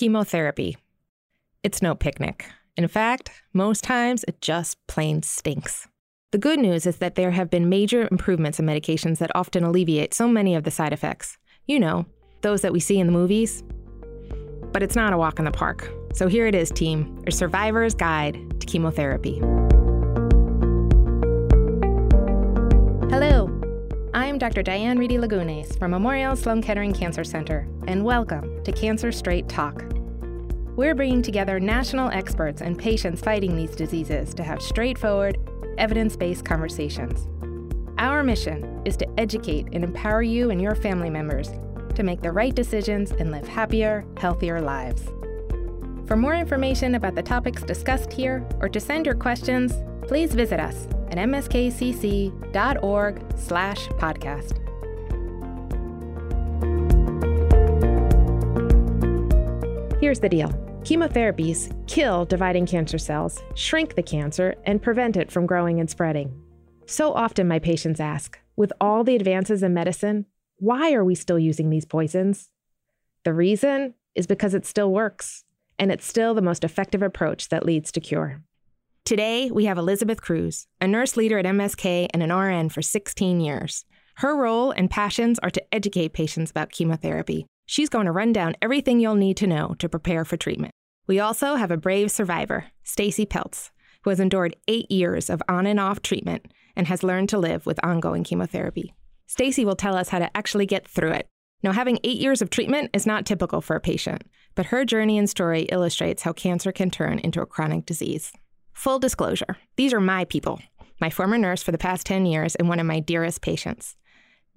Chemotherapy. It's no picnic. In fact, most times it just plain stinks. The good news is that there have been major improvements in medications that often alleviate so many of the side effects. You know, those that we see in the movies. But it's not a walk in the park. So here it is, team a survivor's guide to chemotherapy. I'm Dr. Diane Reidy Lagunes from Memorial Sloan Kettering Cancer Center, and welcome to Cancer Straight Talk. We're bringing together national experts and patients fighting these diseases to have straightforward, evidence based conversations. Our mission is to educate and empower you and your family members to make the right decisions and live happier, healthier lives. For more information about the topics discussed here or to send your questions, please visit us at mskcc.org slash podcast. Here's the deal. Chemotherapies kill dividing cancer cells, shrink the cancer, and prevent it from growing and spreading. So often, my patients ask, with all the advances in medicine, why are we still using these poisons? The reason is because it still works, and it's still the most effective approach that leads to cure. Today, we have Elizabeth Cruz, a nurse leader at MSK and an RN for 16 years. Her role and passions are to educate patients about chemotherapy. She's going to run down everything you'll need to know to prepare for treatment. We also have a brave survivor, Stacy Peltz, who has endured 8 years of on and off treatment and has learned to live with ongoing chemotherapy. Stacy will tell us how to actually get through it. Now, having 8 years of treatment is not typical for a patient, but her journey and story illustrates how cancer can turn into a chronic disease. Full disclosure these are my people, my former nurse for the past 10 years and one of my dearest patients.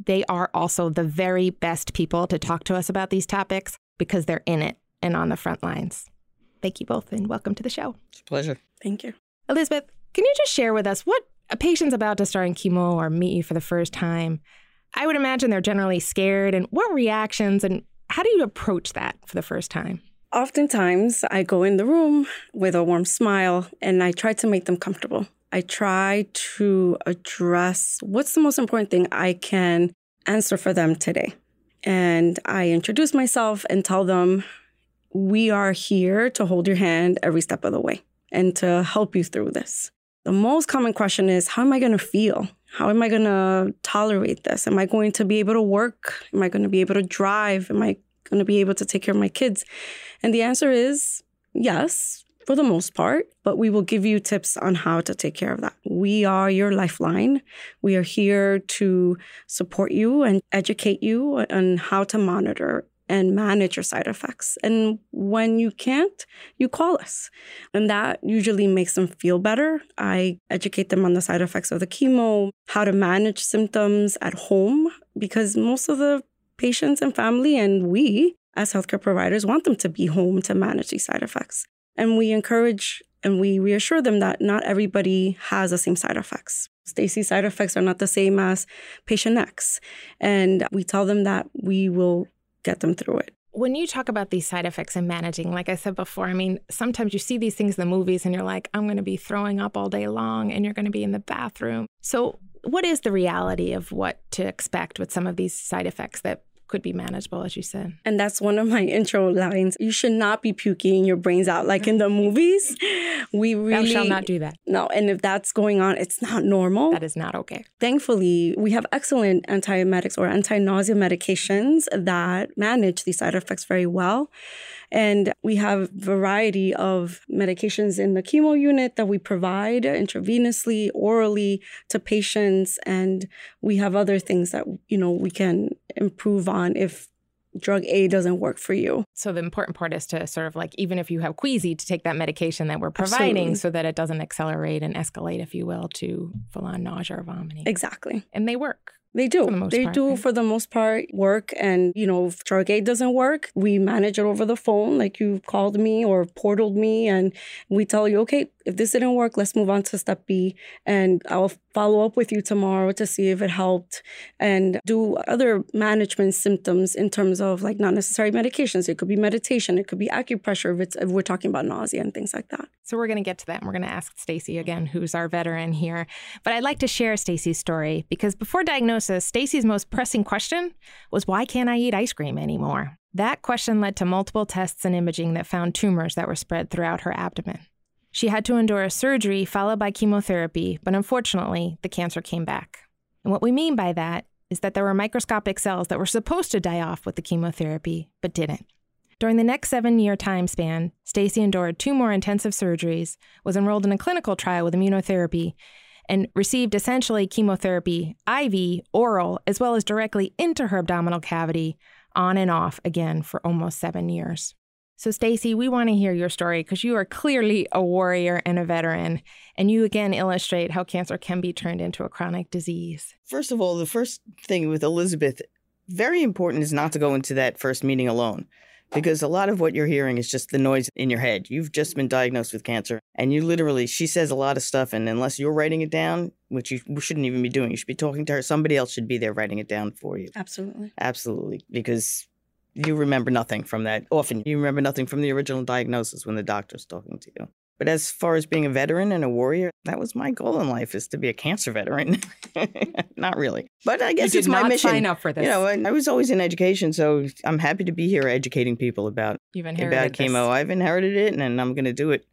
They are also the very best people to talk to us about these topics because they're in it and on the front lines. Thank you both and welcome to the show. It's a pleasure. Thank you. Elizabeth, can you just share with us what a patient's about to start in chemo or meet you for the first time? I would imagine they're generally scared, and what reactions and how do you approach that for the first time? Oftentimes, I go in the room with a warm smile and I try to make them comfortable. I try to address what's the most important thing I can answer for them today. And I introduce myself and tell them, we are here to hold your hand every step of the way and to help you through this. The most common question is, how am I going to feel? How am I going to tolerate this? Am I going to be able to work? Am I going to be able to drive? Am I going to be able to take care of my kids? And the answer is yes, for the most part, but we will give you tips on how to take care of that. We are your lifeline. We are here to support you and educate you on how to monitor and manage your side effects. And when you can't, you call us. And that usually makes them feel better. I educate them on the side effects of the chemo, how to manage symptoms at home, because most of the patients and family and we as healthcare providers want them to be home to manage these side effects. And we encourage and we reassure them that not everybody has the same side effects. Stacy's side effects are not the same as patient X. And we tell them that we will get them through it. When you talk about these side effects and managing, like I said before, I mean, sometimes you see these things in the movies and you're like, I'm going to be throwing up all day long and you're going to be in the bathroom. So, what is the reality of what to expect with some of these side effects that could be manageable, as you said. And that's one of my intro lines. You should not be puking your brains out like in the movies. We really Thou shall not do that. No, and if that's going on, it's not normal. That is not okay. Thankfully, we have excellent antiemetics or anti-nausea medications that manage these side effects very well. And we have variety of medications in the chemo unit that we provide intravenously, orally to patients. And we have other things that, you know, we can improve on if drug A doesn't work for you. So the important part is to sort of like even if you have queasy to take that medication that we're providing Absolutely. so that it doesn't accelerate and escalate if you will to full on nausea or vomiting. Exactly. And they work. They do. For the most they part, do right? for the most part work. And, you know, if drug A doesn't work, we manage it over the phone, like you called me or portaled me, and we tell you, okay, if this didn't work, let's move on to step B. And I'll follow up with you tomorrow to see if it helped and do other management symptoms in terms of like not necessary medications. It could be meditation, it could be acupressure if it's if we're talking about nausea and things like that. So we're going to get to that and we're going to ask Stacy again, who's our veteran here. But I'd like to share Stacy's story because before diagnosis, Stacy's most pressing question was why can't I eat ice cream anymore? That question led to multiple tests and imaging that found tumors that were spread throughout her abdomen. She had to endure a surgery followed by chemotherapy, but unfortunately, the cancer came back. And what we mean by that is that there were microscopic cells that were supposed to die off with the chemotherapy, but didn't. During the next seven year time span, Stacy endured two more intensive surgeries, was enrolled in a clinical trial with immunotherapy, and received essentially chemotherapy IV, oral, as well as directly into her abdominal cavity, on and off again for almost seven years. So, Stacy, we want to hear your story because you are clearly a warrior and a veteran, and you again illustrate how cancer can be turned into a chronic disease. First of all, the first thing with Elizabeth, very important is not to go into that first meeting alone because a lot of what you're hearing is just the noise in your head. You've just been diagnosed with cancer, and you literally, she says a lot of stuff, and unless you're writing it down, which you shouldn't even be doing, you should be talking to her. Somebody else should be there writing it down for you. Absolutely. Absolutely. Because you remember nothing from that. Often you remember nothing from the original diagnosis when the doctor's talking to you. But as far as being a veteran and a warrior, that was my goal in life is to be a cancer veteran. not really, but I guess it's my mission. Sign up for this. You know, I was always in education, so I'm happy to be here educating people about You've about chemo. this. I've inherited it, and I'm going to do it.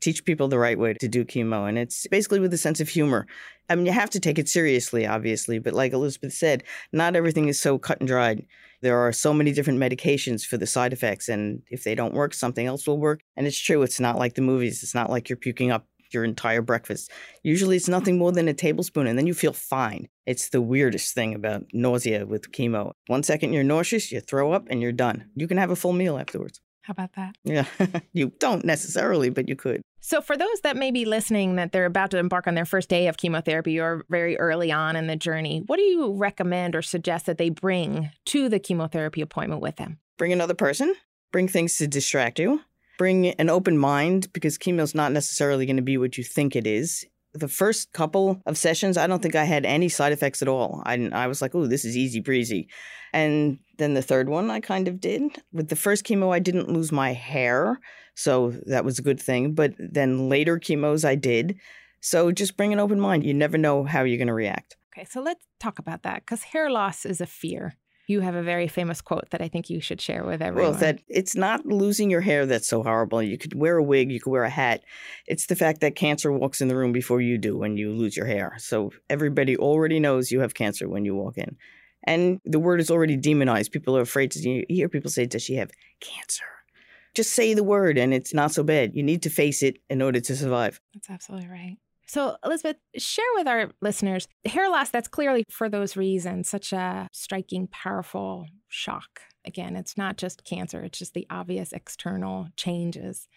Teach people the right way to do chemo, and it's basically with a sense of humor. I mean, you have to take it seriously, obviously, but like Elizabeth said, not everything is so cut and dried. There are so many different medications for the side effects, and if they don't work, something else will work. And it's true, it's not like the movies. It's not like you're puking up your entire breakfast. Usually it's nothing more than a tablespoon, and then you feel fine. It's the weirdest thing about nausea with chemo. One second you're nauseous, you throw up, and you're done. You can have a full meal afterwards. How about that? Yeah, you don't necessarily, but you could. So, for those that may be listening that they're about to embark on their first day of chemotherapy or very early on in the journey, what do you recommend or suggest that they bring to the chemotherapy appointment with them? Bring another person, bring things to distract you, bring an open mind because chemo is not necessarily going to be what you think it is. The first couple of sessions, I don't think I had any side effects at all. I, I was like, oh, this is easy breezy. And then the third one, I kind of did. With the first chemo, I didn't lose my hair. So that was a good thing. But then later chemos, I did. So just bring an open mind. You never know how you're going to react. Okay, so let's talk about that because hair loss is a fear. You have a very famous quote that I think you should share with everyone. Well, that it's not losing your hair that's so horrible. You could wear a wig, you could wear a hat. It's the fact that cancer walks in the room before you do when you lose your hair. So everybody already knows you have cancer when you walk in. And the word is already demonized. People are afraid to you hear people say, Does she have cancer? Just say the word and it's not so bad. You need to face it in order to survive. That's absolutely right. So, Elizabeth, share with our listeners hair loss that's clearly for those reasons such a striking, powerful shock. Again, it's not just cancer, it's just the obvious external changes.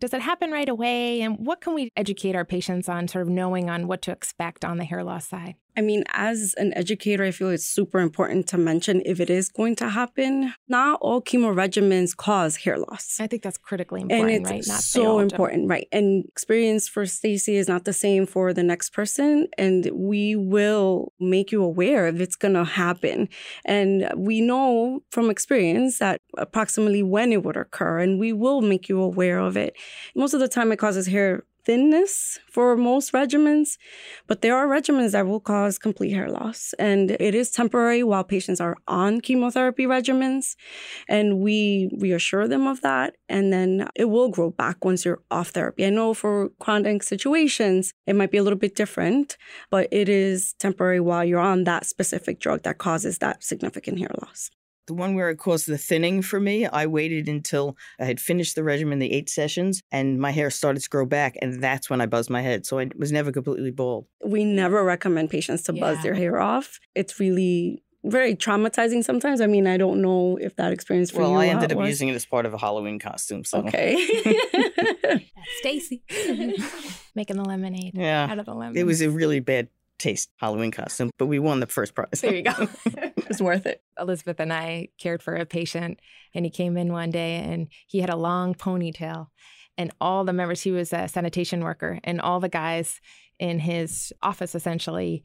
Does it happen right away? And what can we educate our patients on, sort of knowing on what to expect on the hair loss side? I mean, as an educator, I feel it's super important to mention if it is going to happen. Not all chemo regimens cause hair loss. I think that's critically important, and it's right? Not so important, right? And experience for Stacy is not the same for the next person, and we will make you aware if it's gonna happen. And we know from experience that approximately when it would occur, and we will make you aware of it. Most of the time, it causes hair thinness for most regimens, but there are regimens that will cause complete hair loss. And it is temporary while patients are on chemotherapy regimens. And we reassure them of that. And then it will grow back once you're off therapy. I know for chronic situations, it might be a little bit different, but it is temporary while you're on that specific drug that causes that significant hair loss. The one where it caused the thinning for me, I waited until I had finished the regimen, the eight sessions, and my hair started to grow back. And that's when I buzzed my head. So I was never completely bald. We never recommend patients to buzz their hair off. It's really very traumatizing sometimes. I mean, I don't know if that experience for well, you I ended up was. using it as part of a Halloween costume. So Okay. That's Stacy making the lemonade yeah, out of the lemon. it was a really bad taste Halloween costume, but we won the first prize. There you go. it was worth it. Elizabeth and I cared for a patient, and he came in one day and he had a long ponytail. And all the members, he was a sanitation worker, and all the guys in his office essentially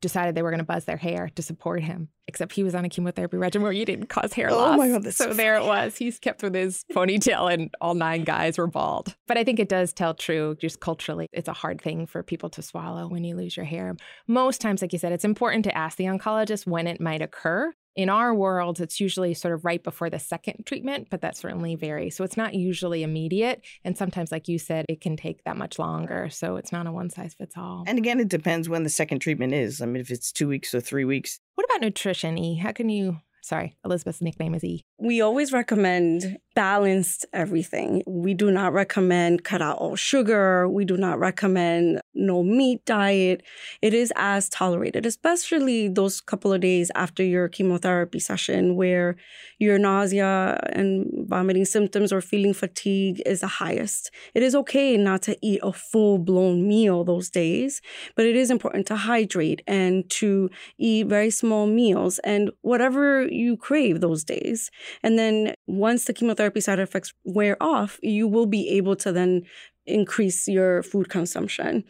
decided they were going to buzz their hair to support him. Except he was on a chemotherapy regimen where you didn't cause hair Oh loss. my God, so so there it was. He's kept with his ponytail, and all nine guys were bald. But I think it does tell true, just culturally, it's a hard thing for people to swallow when you lose your hair. Most times, like you said, it's important to ask the oncologist when it might occur In our world, it's usually sort of right before the second treatment, but that certainly varies. So it's not usually immediate. And sometimes, like you said, it can take that much longer. So it's not a one size fits all. And again, it depends when the second treatment is. I mean, if it's two weeks or three weeks. What about nutrition, E? How can you Sorry, Elizabeth's nickname is E. We always recommend balanced everything. We do not recommend cut out all sugar. We do not recommend no meat diet. It is as tolerated, especially those couple of days after your chemotherapy session where your nausea and vomiting symptoms or feeling fatigue is the highest. It is okay not to eat a full blown meal those days, but it is important to hydrate and to eat very small meals and whatever you crave those days. And then once the chemotherapy side effects wear off, you will be able to then increase your food consumption.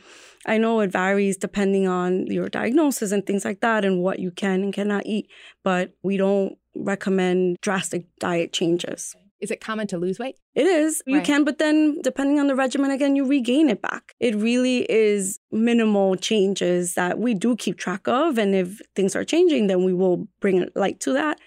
I know it varies depending on your diagnosis and things like that and what you can and cannot eat, but we don't recommend drastic diet changes. Is it common to lose weight? It is. You right. can, but then depending on the regimen, again, you regain it back. It really is minimal changes that we do keep track of. And if things are changing, then we will bring light to that.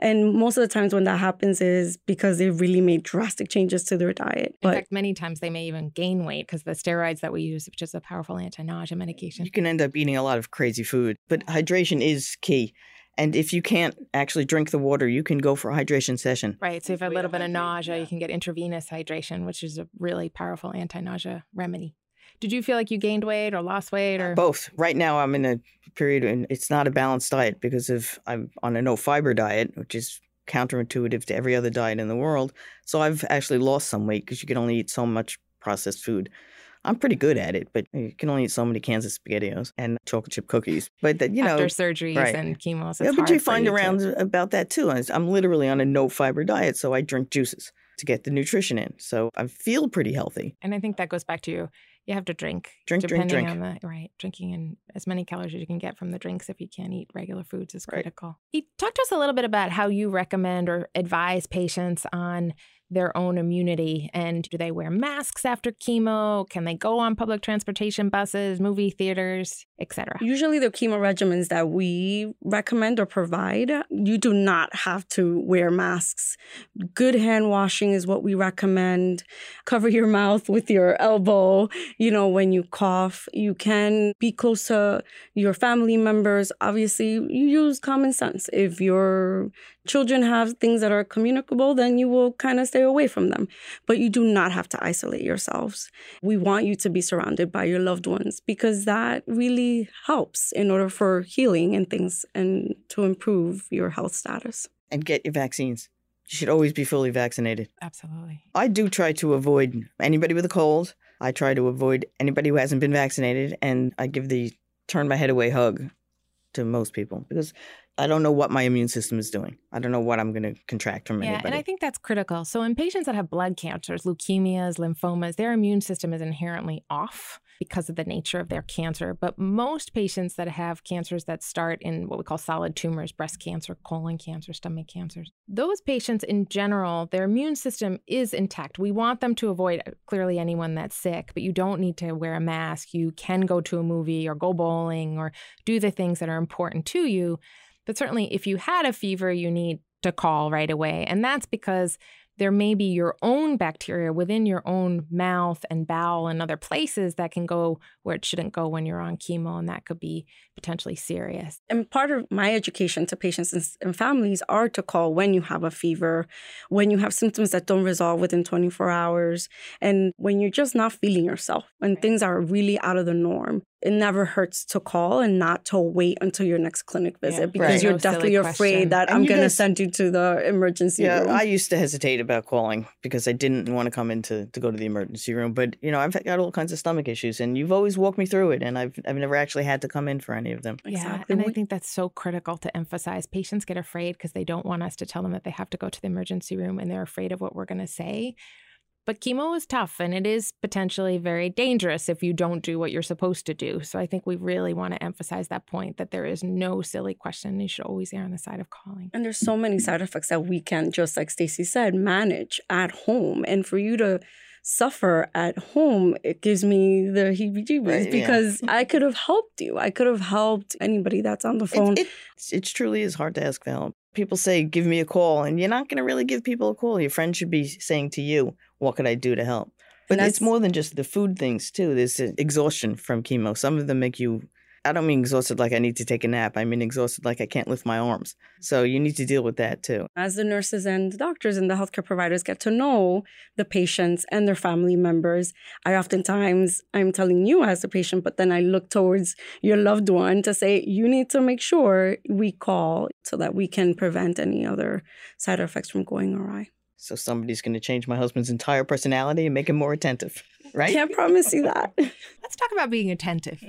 And most of the times when that happens is because they really made drastic changes to their diet. In fact, many times they may even gain weight because the steroids that we use, which is a powerful anti-nausea medication. You can end up eating a lot of crazy food, but hydration is key. And if you can't actually drink the water, you can go for a hydration session. Right. So if you have a little bit of nausea, yeah. you can get intravenous hydration, which is a really powerful anti-nausea remedy. Did you feel like you gained weight or lost weight or both? Right now, I'm in a period and it's not a balanced diet because of I'm on a no fiber diet, which is counterintuitive to every other diet in the world. So I've actually lost some weight because you can only eat so much processed food. I'm pretty good at it, but you can only eat so many cans of SpaghettiOs and chocolate chip cookies. But that, you know, after surgeries right. and chemos, yeah, but you find you around to... about that too. I'm literally on a no fiber diet, so I drink juices to get the nutrition in. So I feel pretty healthy. And I think that goes back to you. Have to drink. Drink, depending drink, drink. On the, right. Drinking and as many calories as you can get from the drinks if you can't eat regular foods is critical. Right. You to us a little bit about how you recommend or advise patients on their own immunity? And do they wear masks after chemo? Can they go on public transportation buses, movie theaters, etc.? Usually, the chemo regimens that we recommend or provide, you do not have to wear masks. Good hand washing is what we recommend. Cover your mouth with your elbow, you know, when you cough. You can be close to your family members. Obviously, you use common sense. If your children have things that are communicable, then you will kind of stay away from them. But you do not have to isolate yourselves. We want you to be surrounded by your loved ones because that really helps in order for healing and things and to improve your health status. And get your vaccines. You should always be fully vaccinated. Absolutely. I do try to avoid anybody with a cold. I try to avoid anybody who hasn't been vaccinated. And I give the turn my head away hug to most people because I don't know what my immune system is doing. I don't know what I'm going to contract from yeah, anybody. and I think that's critical. So in patients that have blood cancers, leukemias, lymphomas, their immune system is inherently off because of the nature of their cancer. But most patients that have cancers that start in what we call solid tumors, breast cancer, colon cancer, stomach cancers, those patients in general, their immune system is intact. We want them to avoid uh, clearly anyone that's sick, but you don't need to wear a mask. You can go to a movie or go bowling or do the things that are important to you but certainly, if you had a fever, you need to call right away. And that's because there may be your own bacteria within your own mouth and bowel and other places that can go where it shouldn't go when you're on chemo, and that could be potentially serious. And part of my education to patients and, families are to call when you have a fever, when you have symptoms that don't resolve within 24 hours, and when you're just not feeling yourself, when things are really out of the norm it never hurts to call and not to wait until your next clinic visit yeah, because right. you're no deathly afraid that and I'm going to send you to the emergency yeah, room. I used to hesitate about calling because I didn't want to come in to, to go to the emergency room. But, you know, I've got all kinds of stomach issues and you've always walked me through it. And I've, I've never actually had to come in for any of them. Yeah. Exactly. And I think that's so critical to emphasize. Patients get afraid because they don't want us to tell them that they have to go to the emergency room and they're afraid of what we're going to say. But chemo is tough and it is potentially very dangerous if you don't do what you're supposed to do. So I think we really want to emphasize that point that there is no silly question. You should always err on the side of calling. And there's so many side effects that we can, just like Stacy said, manage at home. And for you to suffer at home, it gives me the heebie jeebies Right, yeah. because I could have helped you. I could have helped anybody that's on the phone. It, it, it truly is hard to ask for help. People say, give me a call, and you're not going to really give people a call. Your friend should be saying to you, what could I do to help? But it's more than just the food things, too. There's uh, exhaustion from chemo. Some of them make you, I don't mean exhausted like I need to take a nap. I mean exhausted like I can't lift my arms. So you need to deal with that, too. as the nurses and the doctors and the healthcare providers get to know the patients and their family members, I oftentimes I'm telling you as a patient, but then I look towards your loved one to say you need to make sure we call so that we can prevent any other side effects from going awry. So somebody's going to change my husband's entire personality and make him more attentive, right? Can't promise you that. Let's talk about being attentive.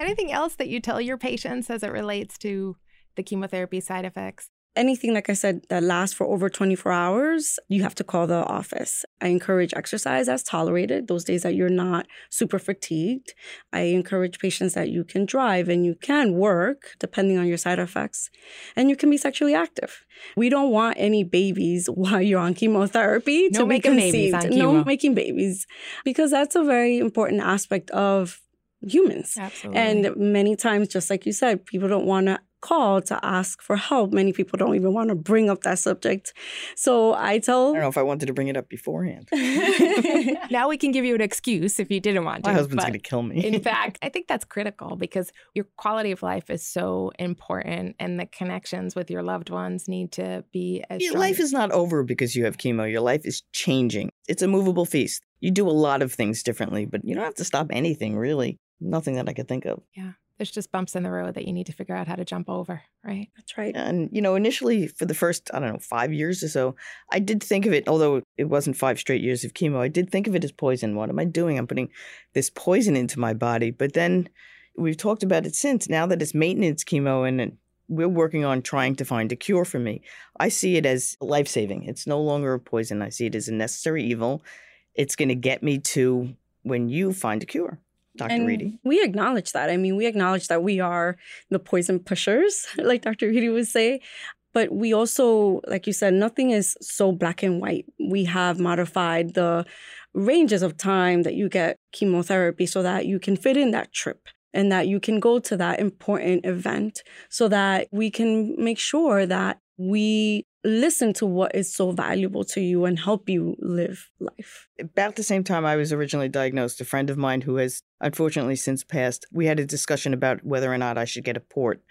Anything else that you tell your patients as it relates to the chemotherapy side effects? Anything, like I said, that lasts for over 24 hours, you have to call the office. I encourage exercise as tolerated, those days that you're not super fatigued. I encourage patients that you can drive and you can work, depending on your side effects, and you can be sexually active. We don't want any babies while you're on chemotherapy No to be conceived. on No making babies, because that's a very important aspect of humans. Absolutely. And many times, just like you said, people don't want to call to ask for help. Many people don't even want to bring up that subject. So I tell. I don't know if I wanted to bring it up beforehand. now we can give you an excuse if you didn't want to. My husband's going to kill me. in fact, I think that's critical because your quality of life is so important and the connections with your loved ones need to be as Your strong life is not over because you have chemo. Your life is changing. It's a movable feast. You do a lot of things differently, but you don't have to stop anything, really. Nothing that I could think of. There's just bumps in the road that you need to figure out how to jump over, right? That's right. And, you know, initially for the first, I don't know, five years or so, I did think of it, although it wasn't five straight years of chemo, I did think of it as poison. What am I doing? I'm putting this poison into my body. But then we've talked about it since. Now that it's maintenance chemo and and we're working on trying to find a cure for me, I see it as life saving. It's no longer a poison. I see it as a necessary evil. It's going to get me to when you find a cure, Dr. And Reidy. we acknowledge that. I mean, we acknowledge that we are the poison pushers, like Dr. Reidy would say. But we also, like you said, nothing is so black and white. We have modified the ranges of time that you get chemotherapy so that you can fit in that trip and that you can go to that important event so that we can make sure that we listen to what is so valuable to you and help you live life. about the same time I was originally diagnosed, a friend of mine who has unfortunately since passed, we had a discussion about whether or not I should get a port.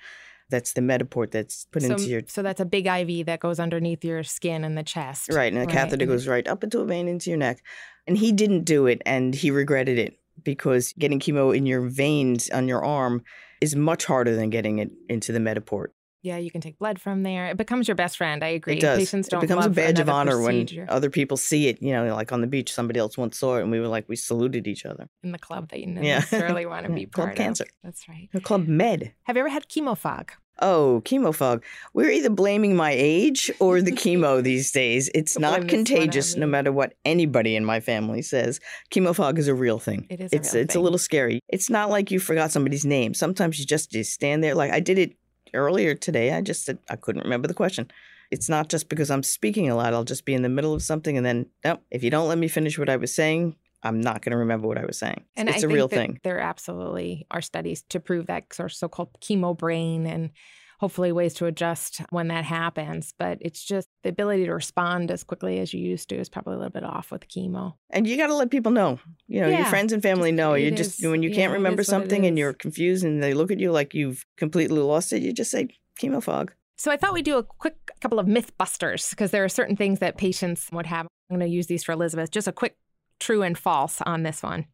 That's the Mediport that's put so, into your so that's a big IV that goes underneath your skin and the chest. right, and the Right. catheter goes right up into a vein into your neck. And he didn't do it, and he regretted it because getting chemo in your veins on your arm is much harder than getting it into the Mediport. Yeah, you can take blood from there. It becomes your best friend. I agree. It does. Patients don't it becomes a badge of honor procedure when other people see it. You know, like on the beach, somebody else once saw it, and we were like, we saluted each other. in the club that you Yeah. necessarily want to Yeah, be Club part cancer. of. That's right. The Club Med. Have you ever had chemo fog? Oh, chemo fog. We're either blaming my age or the chemo these days. It's not contagious on no matter what anybody in my family says. Chemo fog is a real thing. It is a It's real it's a little scary. It's not like you forgot somebody's name. Sometimes you just just stand there like I did it earlier today. I just said I couldn't remember the question. It's not just because I'm speaking a lot. I'll just be in the middle of something and then no, if you don't let me finish what I was saying, I'm not going to remember what I was saying. And it's I a real thing. There absolutely are studies to prove that sort so-called chemo brain and hopefully ways to adjust when that happens. But it's just the ability to respond as quickly as you used to is probably a little bit off with chemo. And you got to let people know. You know, your friends and family just- know. it You just is- when you yeah, can't it remember is what it something and you're confused and they look at you like you've completely lost it, you just say chemo fog. So I thought we'd do a quick couple of myth busters because there are certain things that patients would have. I'm going to use these for Elizabeth. Just a quick true and false on this one.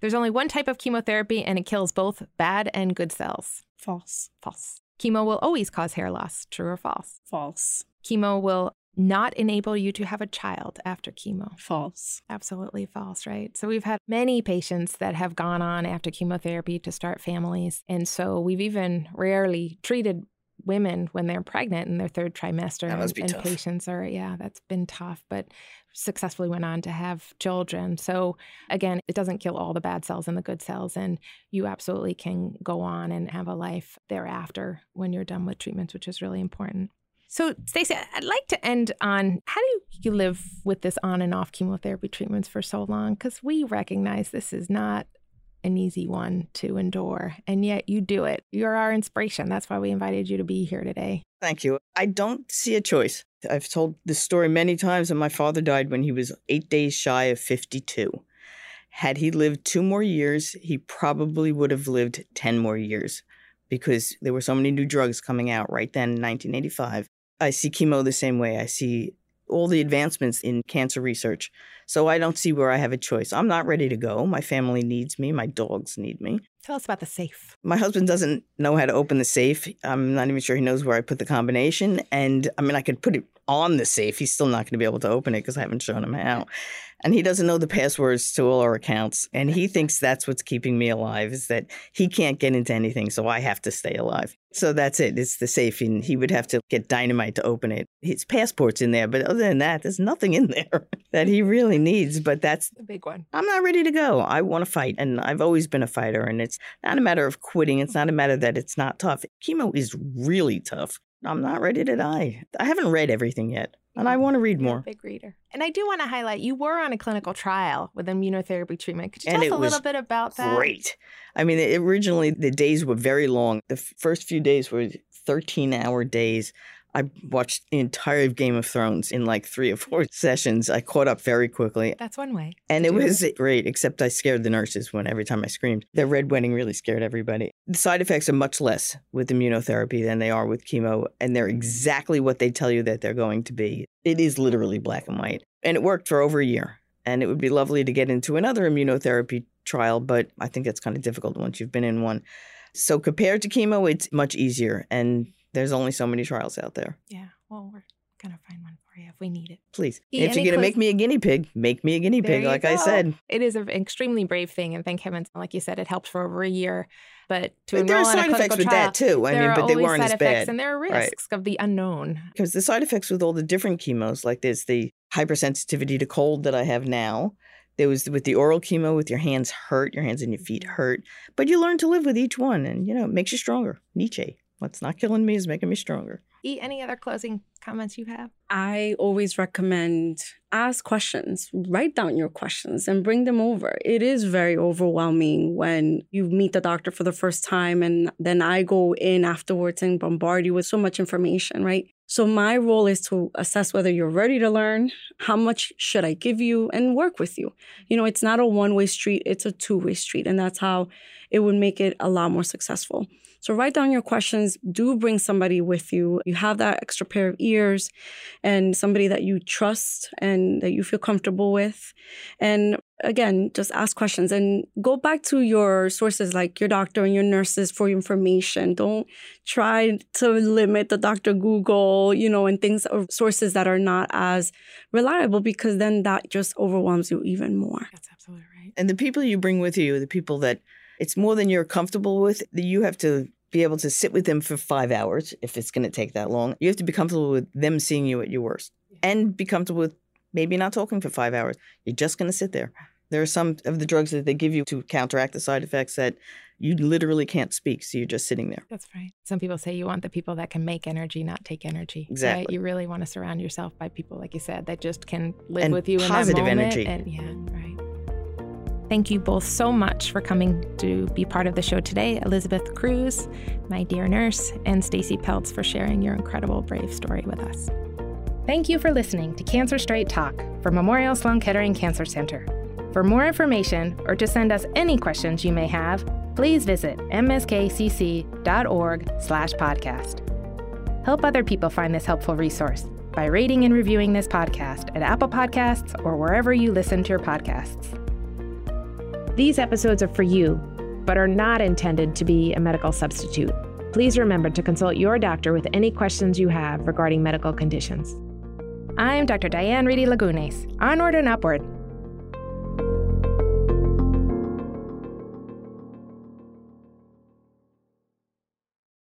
There's only one type of chemotherapy and it kills both bad and good cells. False. False. Chemo will always cause hair loss. True or false? False. Chemo will not enable you to have a child after chemo. False. Absolutely false, right? So we've had many patients that have gone on after chemotherapy to start families. And so we've even rarely treated women when they're pregnant in their third trimester. That must be and, tough. patients are, yeah, that's been tough, but successfully went on to have children. So again, it doesn't kill all the bad cells and the good cells. And you absolutely can go on and have a life thereafter when you're done with treatments, which is really important. So, Stacy, I'd like to end on how do you live with this on and off chemotherapy treatments for so long? Because we recognize this is not an easy one to endure, and yet you do it. You're our inspiration. That's why we invited you to be here today. Thank you. I don't see a choice. I've told this story many times, and my father died when he was eight days shy of 52. Had he lived two more years, he probably would have lived 10 more years because there were so many new drugs coming out right then in 1985. I see chemo the same way. I see all the advancements in cancer research. So I don't see where I have a choice. I'm not ready to go. My family needs me. My dogs need me. Tell us about the safe. My husband doesn't know how to open the safe. I'm not even sure he knows where I put the combination. And I mean, I could put it on the safe. He's still not going to be able to open it because I haven't shown him how. And he doesn't know the passwords to all our accounts. And he thinks that's what's keeping me alive is that he can't get into anything. So I have to stay alive. So that's it. It's the safe. And he would have to get dynamite to open it. His passport's in there. But other than that, there's nothing in there that he really needs. But that's the big one. I'm not ready to go. I want to fight. And I've always been a fighter. And it's not a matter of quitting. It's not a matter that it's not tough. Chemo is really tough. I'm not ready to die. I haven't read everything yet, and I want to read more. big reader. And I do want to highlight you were on a clinical trial with immunotherapy treatment. Could you and tell us a little bit about that? Great. I mean, originally the days were very long. The first few days were 13 hour days. I watched the entire Game of Thrones in like three or four sessions. I caught up very quickly. That's one way. And it was it. great, except I scared the nurses when every time I screamed. The red wedding really scared everybody. The side effects are much less with immunotherapy than they are with chemo, and they're exactly what they tell you that they're going to be. It is literally black and white. And it worked for over a year. And it would be lovely to get into another immunotherapy trial, but I think that's kind of difficult once you've been in one. So compared to chemo, it's much easier. And there's only so many trials out there. Yeah. Well, we're gonna find one for you if we need it. Please. if you're gonna make me a guinea pig, make me a guinea pig, like go. I said. It is an extremely brave thing, and thank heavens, like you said, it helped for over a year. But to but there are side effects with trial, that too. I mean, but they weren't as bad. And there are risks right. of the unknown. Because the side effects with all the different chemos, like there's the hypersensitivity to cold that I have now. There was with the oral chemo, with your hands hurt, your hands and your feet mm-hmm. hurt. But you learn to live with each one, and you know, it makes you stronger. Nietzsche. What's not killing me is making me stronger. E, any other closing comments you have? I always recommend ask questions, write down your questions and bring them over. It is very overwhelming when you meet the doctor for the first time and then I go in afterwards and bombard you with so much information, right? So my role is to assess whether you're ready to learn, how much should I give you and work with you. You know, it's not a one-way street, it's a two-way street and that's how it would make it a lot more successful. So write down your questions. Do bring somebody with you. You have that extra pair of ears and somebody that you trust and that you feel comfortable with. And again, just ask questions and go back to your sources like your doctor and your nurses for information. Don't try to limit the Dr. Google, you know, and things or sources that are not as reliable because then that just overwhelms you even more. That's absolutely right. And the people you bring with you, the people that it's more than you're comfortable with. You have to be able to sit with them for five hours if it's going to take that long. You have to be comfortable with them seeing you at your worst and be comfortable with maybe not talking for five hours. You're just going to sit there. There are some of the drugs that they give you to counteract the side effects that you literally can't speak, so you're just sitting there. That's right. Some people say you want the people that can make energy, not take energy. Exactly. Right? You really want to surround yourself by people, like you said, that just can live and with you positive in that moment. energy. And yeah, right. Thank you both so much for coming to be part of the show today. Elizabeth Cruz, my dear nurse, and Stacy Peltz for sharing your incredible brave story with us. Thank you for listening to Cancer Straight Talk for Memorial Sloan Kettering Cancer Center. For more information or to send us any questions you may have, please visit mskcc.org/podcast. Help other people find this helpful resource by rating and reviewing this podcast at Apple Podcasts or wherever you listen to your podcasts. These episodes are for you, but are not intended to be a medical substitute. Please remember to consult your doctor with any questions you have regarding medical conditions. I'm Dr. Diane Reidy Lagunes. Onward and upward.